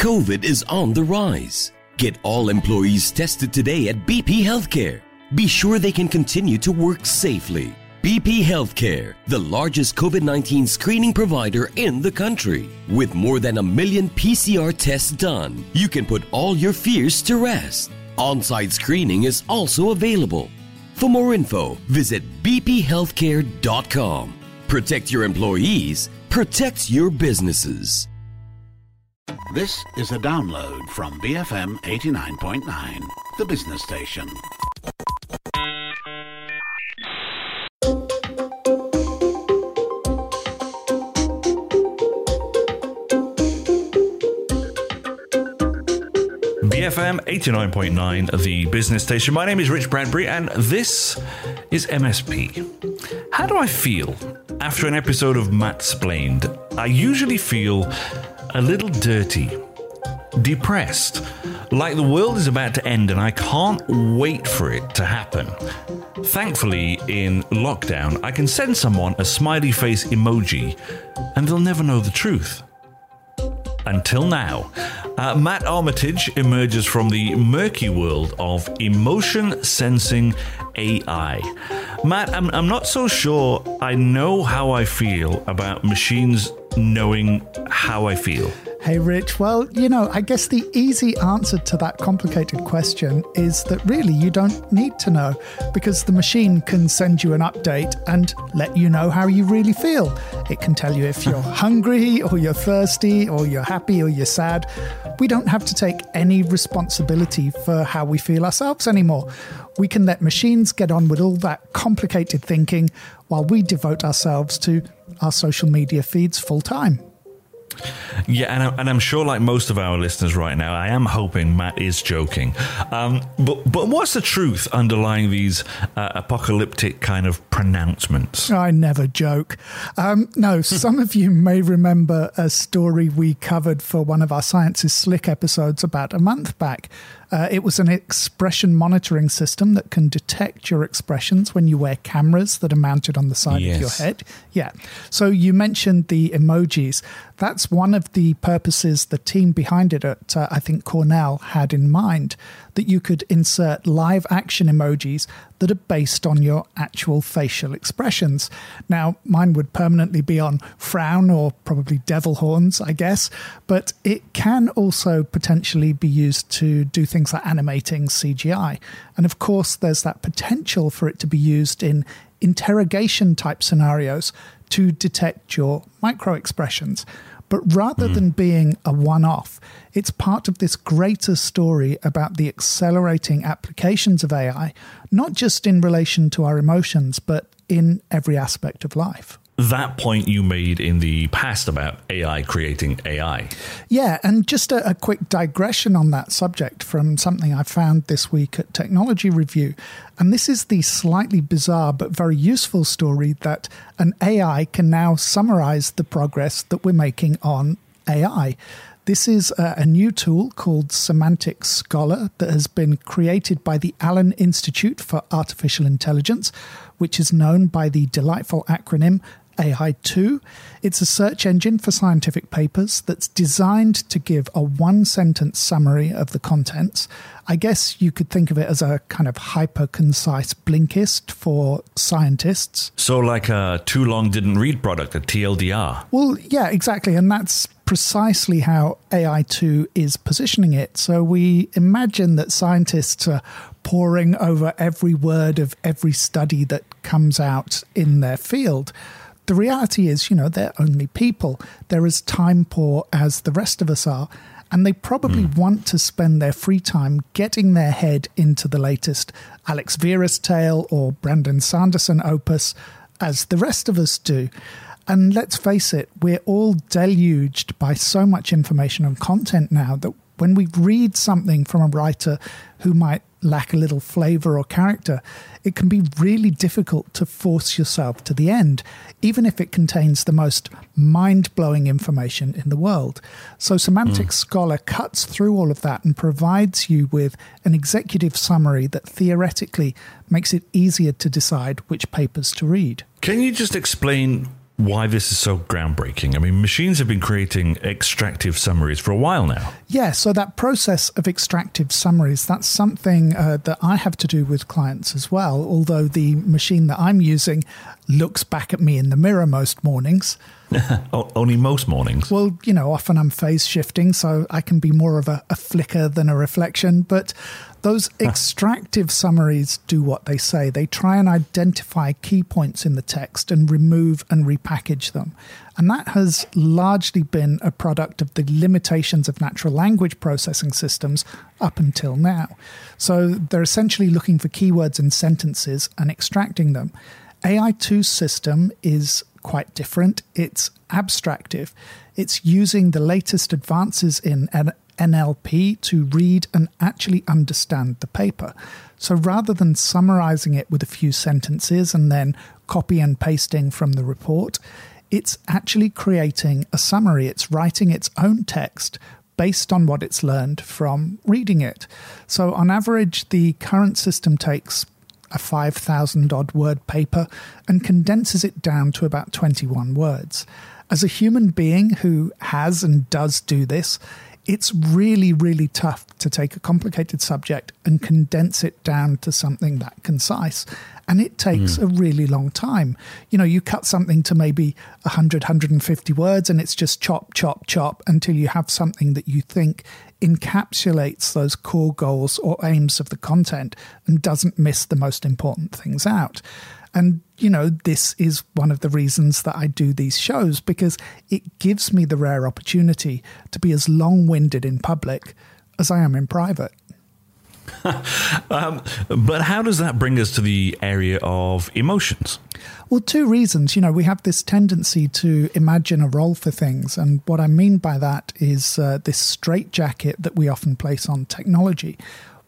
COVID is on the rise. Get all employees tested today at BP Healthcare. Be sure they can continue to work safely. BP Healthcare, the largest COVID 19 screening provider in the country. With more than a million PCR tests done, you can put all your fears to rest. On site screening is also available. For more info, visit bphealthcare.com. Protect your employees, protect your businesses. This is a download from BFM 89.9, the business station. BFM 89.9, the business station. My name is Rich Bradbury, and this is MSP. How do I feel after an episode of Mattsplained? I usually feel a little dirty, depressed, like the world is about to end and I can't wait for it to happen. Thankfully, in lockdown, I can send someone a smiley face emoji and they'll never know the truth. Until now. Uh, Matt Armitage emerges from the murky world of emotion sensing AI. Matt, I'm, I'm not so sure I know how I feel about machines knowing how I feel. Hey, Rich. Well, you know, I guess the easy answer to that complicated question is that really you don't need to know because the machine can send you an update and let you know how you really feel. It can tell you if you're hungry or you're thirsty or you're happy or you're sad. We don't have to take any responsibility for how we feel ourselves anymore. We can let machines get on with all that complicated thinking while we devote ourselves to our social media feeds full time. Yeah, and, I, and I'm sure, like most of our listeners right now, I am hoping Matt is joking. Um, but but what's the truth underlying these uh, apocalyptic kind of pronouncements? I never joke. Um, no, some of you may remember a story we covered for one of our Science is Slick episodes about a month back. Uh, it was an expression monitoring system that can detect your expressions when you wear cameras that are mounted on the side yes. of your head. Yeah. So you mentioned the emojis. That's one of the purposes the team behind it at, uh, I think, Cornell had in mind that you could insert live action emojis that are based on your actual facial expressions. Now, mine would permanently be on frown or probably devil horns, I guess, but it can also potentially be used to do things like animating CGI. And of course, there's that potential for it to be used in interrogation type scenarios to detect your micro expressions. But rather mm. than being a one off, it's part of this greater story about the accelerating applications of AI, not just in relation to our emotions, but in every aspect of life that point you made in the past about AI creating AI. Yeah, and just a, a, quick digression on that subject from something I found this week at Technology Review. And this is the slightly bizarre but very useful story that an AI can now summarize the progress that we're making on AI. This is a, a, new tool called Semantic Scholar that has been created by the Allen Institute for Artificial Intelligence, which is known by the delightful acronym AI2. It's a search engine for scientific papers that's designed to give a one sentence summary of the contents. I guess you could think of it as a kind of hyper concise Blinkist for scientists. So, like a too long didn't read product, a TLDR. Well, yeah, exactly. And that's precisely how AI2 is positioning it. So, we imagine that scientists are poring over every word of every study that comes out in their field the reality is, you know, they're only people. They're as time poor as the rest of us are. And they probably mm. want to spend their free time getting their head into the latest Alex Verus tale or Brandon Sanderson opus, as the rest of us do. And let's face it, we're all deluged by so much information and content now that when we read something from a writer who might lack a little flavor or character, it can be really difficult to force yourself to the end, even if it contains the most mind blowing information in the world. So, Semantic mm. Scholar cuts through all of that and provides you with an executive summary that theoretically makes it easier to decide which papers to read. Can you just explain why this is so groundbreaking. I mean, machines have been creating extractive summaries for a while now. Yeah, so that process of extractive summaries, that's something uh, that I have to do with clients as well, although the machine that I'm using looks back at me in the mirror most mornings. Only most mornings. Well, you know, often I'm phase shifting, so I can be more of a, a flicker than a reflection. But those extractive summaries do what they say. They try and identify key points in the text and remove and repackage them. And that has largely been a product of the limitations of natural language processing systems up until now. So they're essentially looking for keywords in sentences and extracting them. AI2's system is quite different. It's abstractive. It's using the latest advances in NLP to read and actually understand the paper. So rather than summarizing it with a few sentences and then copy and pasting from the report, it's actually creating a summary. It's writing its own text based on what it's learned from reading it. So, on average, the current system takes a 5,000 odd word paper and condenses it down to about 21 words. As a human being who has and does do this, it's really, really tough to take a complicated subject and condense it down to something that concise. And it takes mm. a really long time. You know, you cut something to maybe 100, 150 words, and it's just chop, chop, chop until you have something that you think encapsulates those core goals or aims of the content and doesn't miss the most important things out. And, you know, this is one of the reasons that I do these shows because it gives me the rare opportunity to be as long winded in public as I am in private. Um, but how does that bring us to the area of emotions? Well, two reasons. You know, we have this tendency to imagine a role for things. And what I mean by that is uh, this straitjacket that we often place on technology.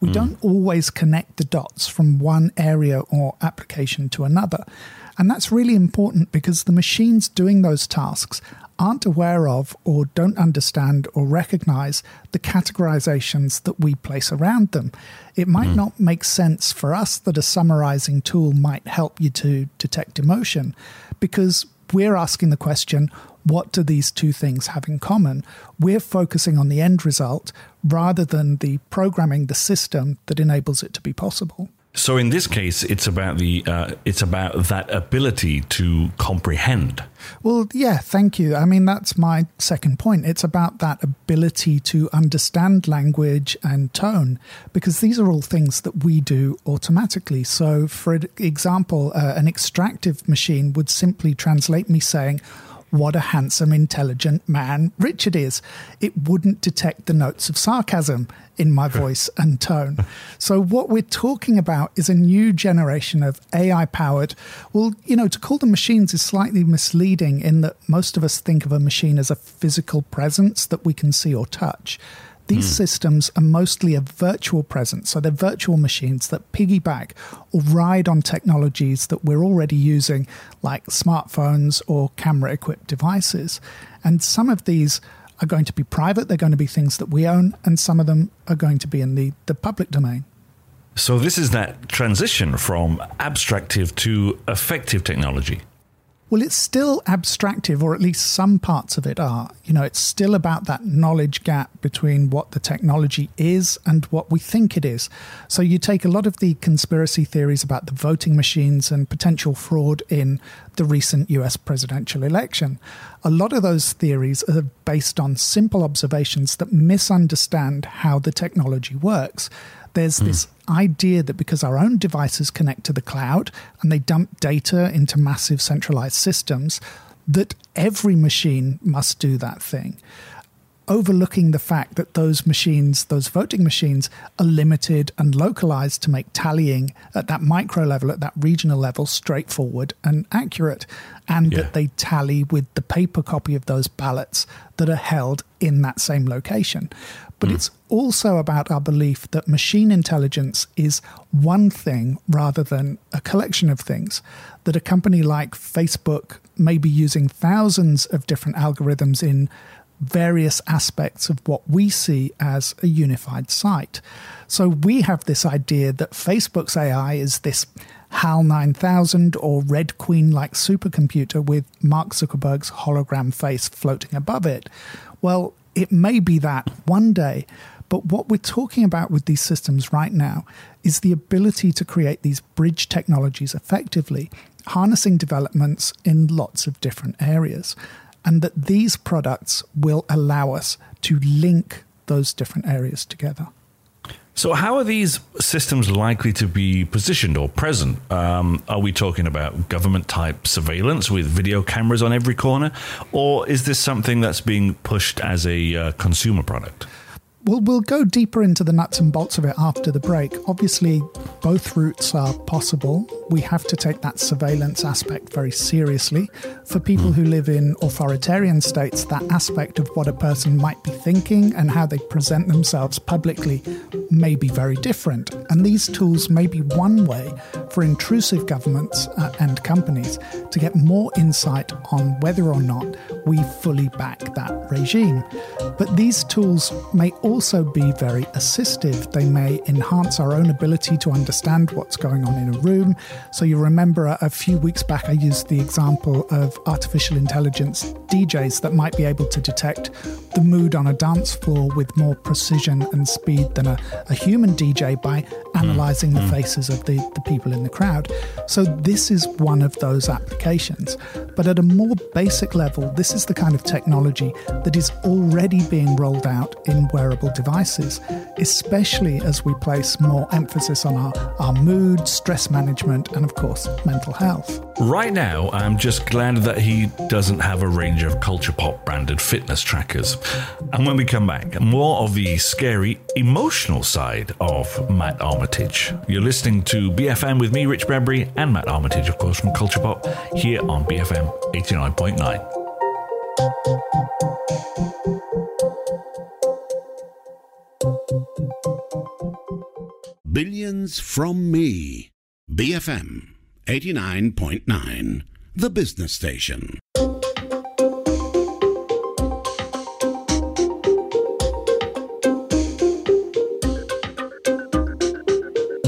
We mm. don't always connect the dots from one area or application to another. And that's really important because the machines doing those tasks aren't aware of or don't understand or recognize the categorizations that we place around them. It might mm. not make sense for us that a summarizing tool might help you to detect emotion because we're asking the question what do these two things have in common? We're focusing on the end result rather than the programming, the system that enables it to be possible. So in this case, it's about the uh, it's about that ability to comprehend. Well, yeah, thank you. I mean, that's my second point. It's about that ability to understand language and tone, because these are all things that we do automatically. So, for example, uh, an extractive machine would simply translate me saying what a handsome, intelligent man Richard is. It wouldn't detect the notes of sarcasm in my voice and tone. So, what we're talking about is a new generation of AI powered. Well, you know, to call them machines is slightly misleading in that most of us think of a machine as a physical presence that we can see or touch. These mm. systems are mostly a virtual presence, so they're virtual machines that piggyback or ride on technologies that we're already using, like smartphones or camera equipped devices. And some of these are going to be private, they're going to be things that we own, and some of them are going to be in the, the public domain. So, this is that transition from abstractive to affective technology. Well, it's still abstractive, or at least some parts of it are. You know, it's still about that knowledge gap between what the technology is and what we think it is. So you take a lot of the conspiracy theories about the voting machines and potential fraud in the recent US presidential election. A lot of those theories are based on simple observations that misunderstand how the technology works there's mm. this idea that because our own devices connect to the cloud and they dump data into massive centralized systems, that every machine must do that thing overlooking the fact that those machines, those voting machines, are limited and localized to make tallying at that micro level, at that regional level, straightforward and accurate, and yeah. that they tally with the paper copy of those ballots that are held in that same location. But mm. it's also about our belief that machine intelligence is one thing rather than a collection of things. That a company like Facebook may be using thousands of different algorithms in various aspects of what we see as a unified site. So we have this idea that Facebook's AI is this HAL 9000 or Red Queen like supercomputer with Mark Zuckerberg's hologram face floating above it. Well, it may be that one day, but what we're talking about with these systems right now is the ability to create these bridge technologies effectively, harnessing developments in lots of different areas. And that these products will allow us to link those different areas together. So, how are these systems likely to be positioned or present? Um, are we talking about government type surveillance with video cameras on every corner? Or is this something that's being pushed as a uh, consumer product? We'll, we'll go deeper into the nuts and bolts of it after the break. Obviously, both routes are possible. We have to take that surveillance aspect very seriously. For people who live in authoritarian states, that aspect of what a person might be thinking and how they present themselves publicly may be very different. And these tools may be one way for intrusive governments uh, and companies to get more insight on whether or not we fully back that regime. But these tools may also be very assistive. They may enhance our own ability to understand what's going on in a room. So, you remember a, few weeks back, I used the example of artificial intelligence DJs that might be able to detect the mood on a dance floor with more precision and speed than a, a human DJ by analyzing mm. the hmm. faces of the, the people in the crowd. So, this is one of those applications. But at a more basic level, this is the kind of technology that is already being rolled out in wearable devices, especially as we place more emphasis on our, our mood, stress management, and of course, mental health. Right now, I'm just glad that he doesn't have a range of Culture Pop branded fitness trackers. And when we come back, more of the scary, emotional side of Matt Armitage. You're listening to BFM with me, Rich Bradbury, and Matt Armitage, of course, from Culture Pop, here on BFM 89.9. Billions from me. BFM 89.9, the business station.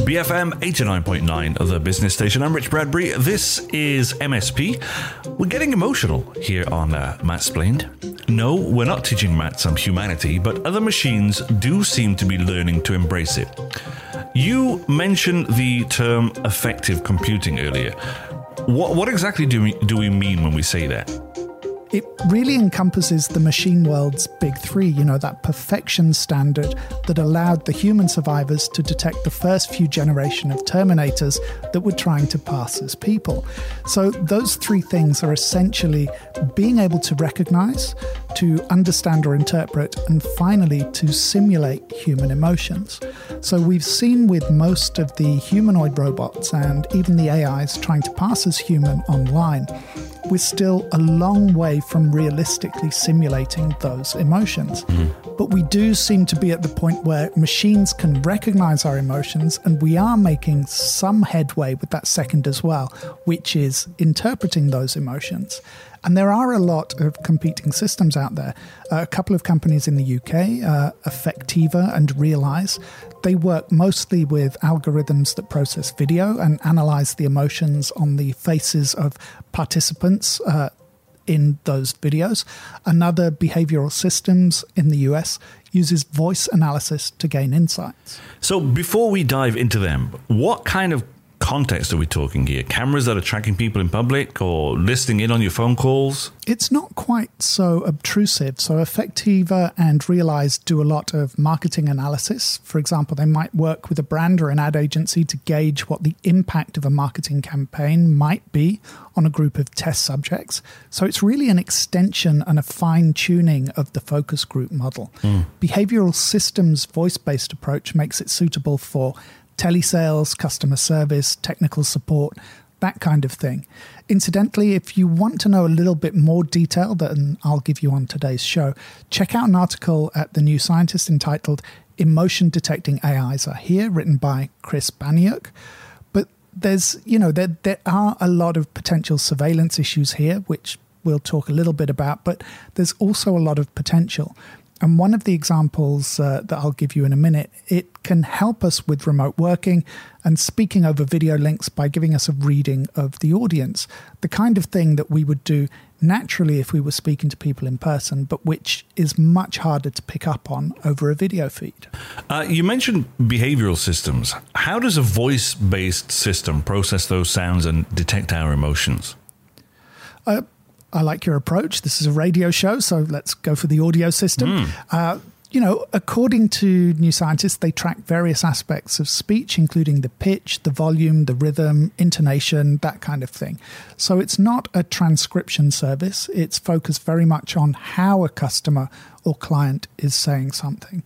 BFM 89.9, the business station. I'm Rich Bradbury. This is MSP. We're getting emotional here on uh, Mattsplained. No, we're not teaching Matt some humanity, but other machines do seem to be learning to embrace it. You mentioned the term affective computing earlier. What, what exactly do we, do we mean when we say that? It really encompasses the machine world's big three, you know, that perfection standard that allowed the human survivors to detect the first few generation of Terminators that were trying to pass as people. So those three things are essentially being able to recognize, to understand or interpret, and finally to simulate human emotions. So we've seen with most of the humanoid robots and even the AIs trying to pass as human online we're still a long way from realistically simulating those emotions. Mm-hmm. But we do seem to be at the point where machines can recognize our emotions, and we are making some headway with that second as well, which is interpreting those emotions. And there are a lot of competing systems out there. Uh, a couple of companies in the UK, uh, Affectiva and Realeyes, they work mostly with algorithms that process video and analyze the emotions on the faces of participants uh, in those videos. Another Behavioral Signals in the US uses voice analysis to gain insights. So before we dive into them, what kind of context are we talking here? Cameras that are tracking people in public or listening in on your phone calls? It's not quite so obtrusive. So, Affectiva and Realeyes do a lot of marketing analysis. For example, they might work with a brand or an ad agency to gauge what the impact of a marketing campaign might be on a group of test subjects. So, it's really an extension and a fine tuning of the focus group model. Mm. Behavioral Signals voice based approach makes it suitable for telesales, customer service, technical support, that kind of thing. Incidentally, if you want to know a little bit more detail than I'll give you on today's show, check out an article at The New Scientist entitled Emotion Detecting AIs Are Here, written by Chris Baraniuk. But there's, you know, there, there are a lot of potential surveillance issues here, which we'll talk a little bit about, but there's also a lot of potential And one of the examples uh, that I'll give you in a minute, it can help us with remote working and speaking over video links by giving us a reading of the audience, the kind of thing that we would do naturally if we were speaking to people in person, but which is much harder to pick up on over a video feed. Uh, you mentioned Behavioral Signals. How does a voice based system process those sounds and detect our emotions? Uh, I like your approach. This is a radio show, so let's go for the audio system. Mm. Uh, you know, according to New Scientist, they track various aspects of speech, including the pitch, the volume, the rhythm, intonation, that kind of thing. So it's not a transcription service. It's focused very much on how a customer or client is saying something.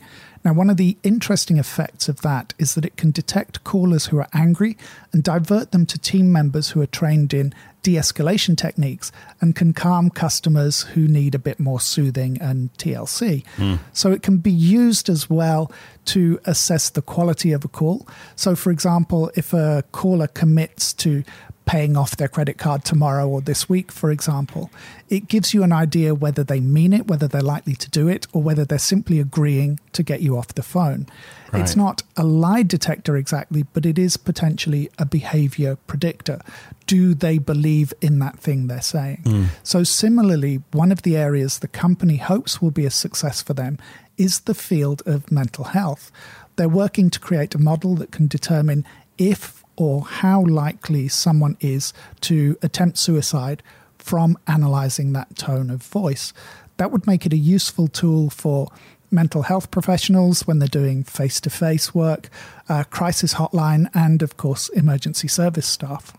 Now, one of the interesting effects of that is that it can detect callers who are angry and divert them to team members who are trained in de escalation techniques and can calm customers who need a bit more soothing and TLC. Mm. So it can be used as well to assess the quality of a call. So, for example, if a caller commits to paying off their credit card tomorrow or this week, for example, it gives you an idea whether they mean it, whether they're likely to do it, or whether they're simply agreeing to get you off the phone. Right. It's not a lie detector exactly, but it is potentially a behavior predictor. Do they believe in that thing they're saying? Mm. So, similarly, one of the areas the company hopes will be a success for them is the field of mental health. They're working to create a model that can determine if or how likely someone is to attempt suicide from analyzing that tone of voice. That would make it a useful tool for mental health professionals when they're doing face to face work, uh, crisis hotline, and of course, emergency service staff.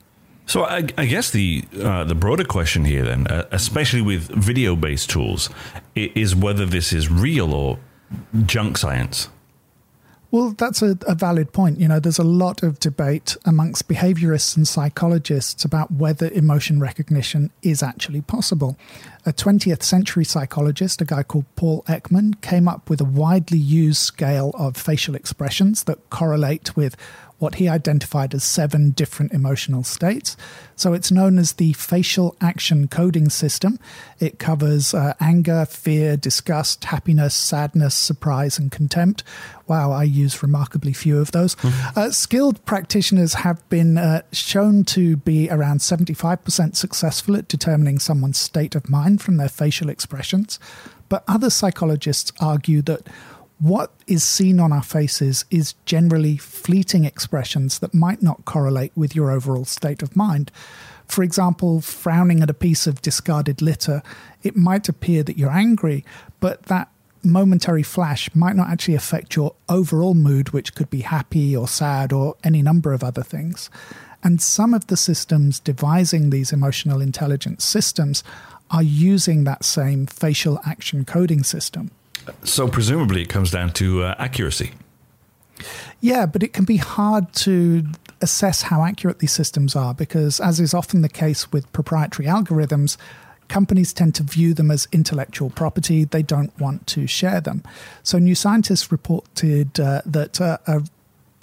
So I, I guess the uh, the broader question here, then, uh, especially with video based tools, is whether this is real or junk science. Well, that's a, a, valid point. You know, there's a lot of debate amongst behaviorists and psychologists about whether emotion recognition is actually possible. A 20th century psychologist, a guy called Paul Ekman, came up with a widely used scale of facial expressions that correlate with what he identified as seven different emotional states. So it's known as the facial action coding system. It covers uh, anger, fear, disgust, happiness, sadness, surprise, and contempt. Wow, I use remarkably few of those. Mm-hmm. Uh, skilled practitioners have been uh, shown to be around 75% successful at determining someone's state of mind from their facial expressions. But other psychologists argue that what is seen on our faces is generally fleeting expressions that might not correlate with your overall state of mind. For example, frowning at a piece of discarded litter, it might appear that you're angry, but that momentary flash might not actually affect your overall mood, which could be happy or sad or any number of other things. And some of the systems devising these emotional intelligence systems are using that same facial action coding system. So presumably it comes down to uh, accuracy. Yeah, but it can be hard to assess how accurate these systems are because, as is often the case with proprietary algorithms, companies tend to view them as intellectual property. They don't want to share them. So, New Scientists reported uh, that uh, a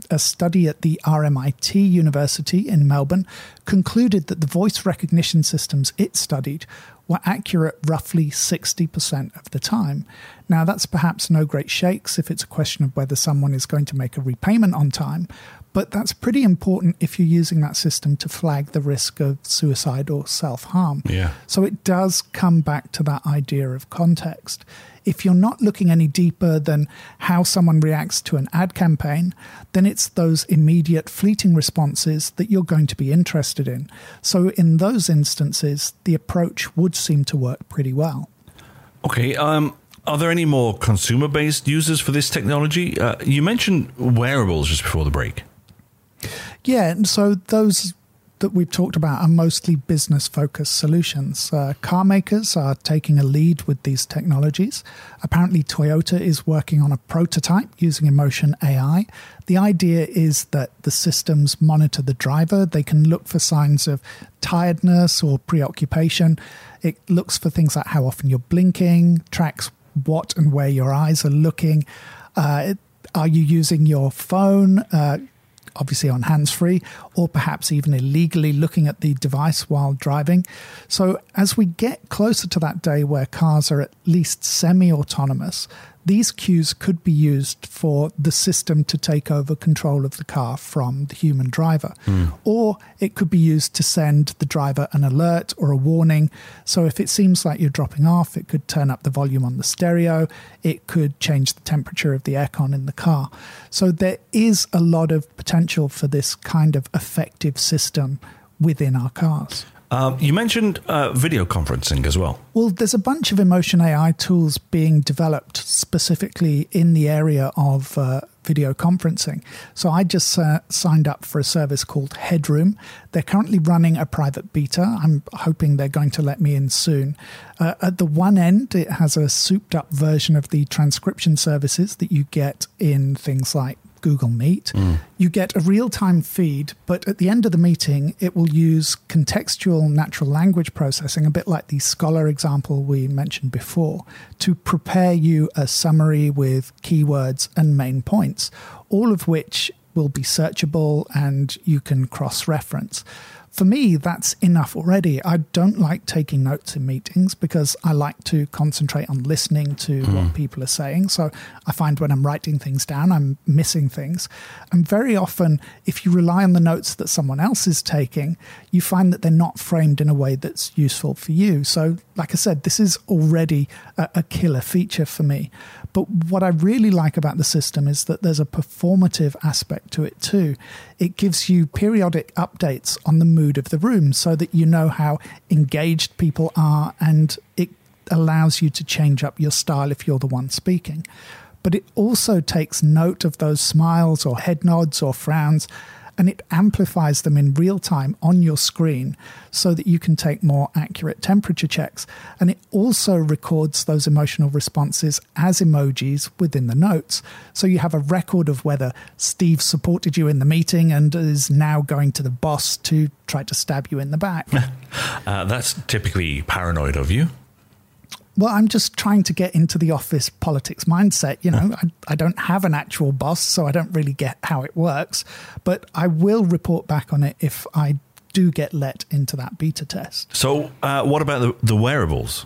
a study at the RMIT University in Melbourne concluded that the voice recognition systems it studied were accurate roughly 60% of the time. Now, that's perhaps no great shakes if it's a question of whether someone is going to make a repayment on time, but that's pretty important if you're using that system to flag the risk of suicide or self harm. Yeah. So it does come back to that idea of context if you're not looking any deeper than how someone reacts to an ad campaign, then it's those immediate fleeting responses that you're going to be interested in. So, in those instances, the approach would seem to work pretty well. Okay. Um, are there any more consumer based uses for this technology? Uh, you mentioned wearables just before the break. Yeah, and so those that we've talked about are mostly business focused solutions. Uh, car makers are taking a lead with these technologies. Apparently, Toyota is working on a prototype using Emotion AI. The idea is that the systems monitor the driver, they can look for signs of tiredness or preoccupation. It looks for things like how often you're blinking, tracks what and where your eyes are looking. Uh, are you using your phone? Uh, obviously on hands free, or perhaps even illegally looking at the device while driving. So, as we get closer to that day where cars are at least semi autonomous, these cues could be used for the system to take over control of the car from the human driver. Hmm. Or it could be used to send the driver an alert or a warning. So if it seems like you're dropping off, it could turn up the volume on the stereo, it could change the temperature of the aircon in the car. So there is a lot of potential for this kind of affective system within our cars. Um, you mentioned uh, video conferencing as well. Well, there's a bunch of emotion AI tools being developed specifically in the area of uh, video conferencing. So I just uh, signed up for a service called Headroom. They're currently running a private beta. I'm hoping they're going to let me in soon. Uh, at the one end, it has a souped up version of the transcription services that you get in things like Google Meet. Mm. You get a real time feed, but at the end of the meeting, it will use contextual natural language processing, a bit like the Scholar example we mentioned before, to prepare you a summary with keywords and main points, all of which will be searchable and you can cross reference. For me, that's enough already. I don't like taking notes in meetings because I like to concentrate on listening to hmm. what people are saying. So I find when I'm writing things down, I'm missing things. And very often, if you rely on the notes that someone else is taking, you find that they're not framed in a way that's useful for you. So, like I said, this is already a, a killer feature for me. But what I really like about the system is that there's a performative aspect to it too. It gives you periodic updates on the mood of the room so that you know how engaged people are and it allows you to change up your style if you're the one speaking. But it also takes note of those smiles or head nods or frowns and it amplifies them in real time on your screen so that you can take more accurate temperature checks. And it also records those emotional responses as emojis within the notes. So you have a record of whether Steve supported you in the meeting and is now going to the boss to try to stab you in the back. Uh, that's typically paranoid of you. Well, I'm just trying to get into the office politics mindset. You know, I, I don't have an actual boss, so I don't really get how it works. But I will report back on it if I do get let into that beta test. So, uh, what about the, the wearables?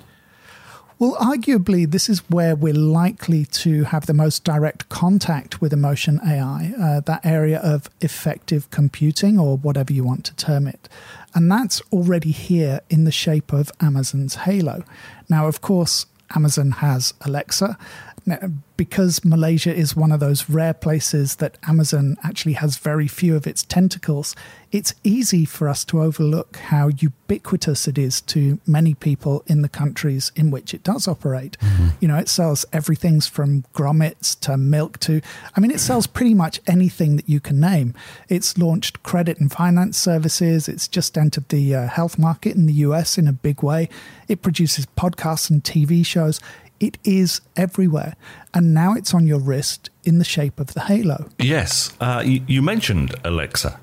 Well, arguably, this is where we're likely to have the most direct contact with emotion AI, uh, that area of affective computing, or whatever you want to term it. And that's already here in the shape of Amazon's Halo. Now, of course, Amazon has Alexa. Now, because Malaysia is one of those rare places that Amazon actually has very few of its tentacles, it's easy for us to overlook how ubiquitous it is to many people in the countries in which it does operate. You know, it sells everything from grommets to milk to, I mean, it sells pretty much anything that you can name. It's launched credit and finance services, it's just entered the uh, health market in the US in a big way, it produces podcasts and TV shows. It is everywhere. And now it's on your wrist in the shape of the halo. Yes, uh, you, you mentioned Alexa.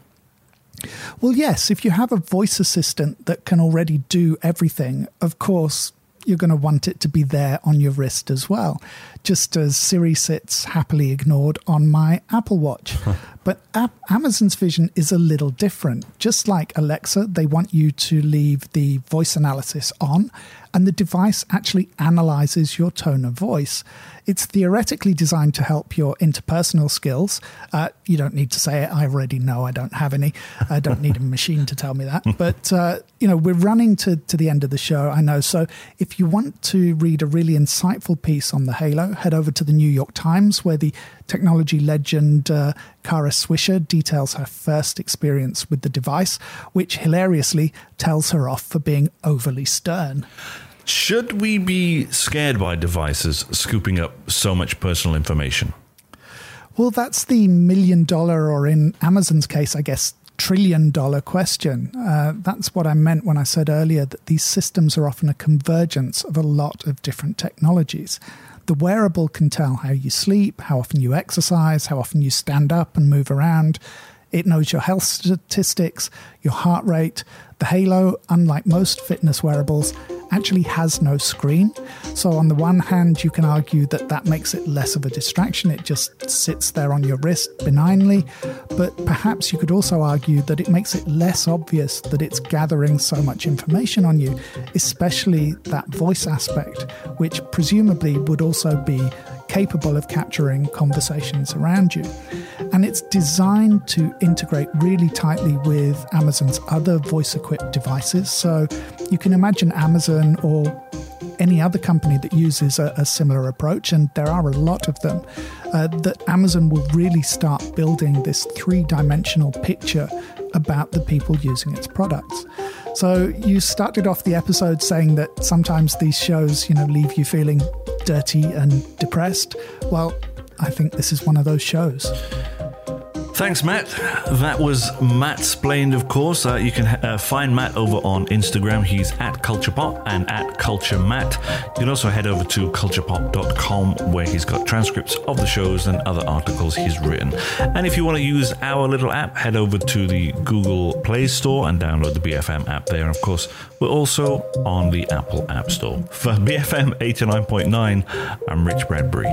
Well, yes, if you have a voice assistant that can already do everything, of course, you're going to want it to be there on your wrist as well, just as Siri sits happily ignored on my Apple Watch. but Ap- Amazon's vision is a little different. Just like Alexa, they want you to leave the voice analysis on, and the device actually analyzes your tone of voice. It's theoretically designed to help your interpersonal skills. Uh, you don't need to say it. I already know I don't have any. I don't need a machine to tell me that. But, uh, you know, we're running to, to the end of the show, I know. So if you want to read a really insightful piece on the Halo, head over to the New York Times, where the technology legend uh, Kara Swisher details her first experience with the device, which hilariously tells her off for being overly stern. Should we be scared by devices scooping up so much personal information? Well, that's the million dollar, or in Amazon's case, I guess, trillion dollar question. Uh, that's what I meant when I said earlier that these systems are often a convergence of a lot of different technologies. The wearable can tell how you sleep, how often you exercise, how often you stand up and move around. It knows your health statistics, your heart rate. The Halo, unlike most fitness wearables, actually has no screen. So, on the one hand, you can argue that that makes it less of a distraction. It just sits there on your wrist benignly. But perhaps you could also argue that it makes it less obvious that it's gathering so much information on you, especially that voice aspect, which presumably would also be capable of capturing conversations around you. And it's designed to integrate really tightly with Amazon's other voice equipped devices. So you can imagine Amazon or any other company that uses a, a similar approach, and there are a lot of them, uh, that Amazon will really start building this three dimensional picture about the people using its products. So you started off the episode saying that sometimes these shows, you know, leave you feeling dirty and depressed. Well, I think this is one of those shows. Thanks, Matt. That was Mattsplained, of course. Uh, you can uh, find Matt over on Instagram. He's at CulturePop and at Culture Matt. You can also head over to culturepop.com where he's got transcripts of the shows and other articles he's written. And if you want to use our little app, head over to the Google Play Store and download the BFM app there. Of course, we're also on the Apple App Store. For BFM 89.9, I'm Rich Bradbury.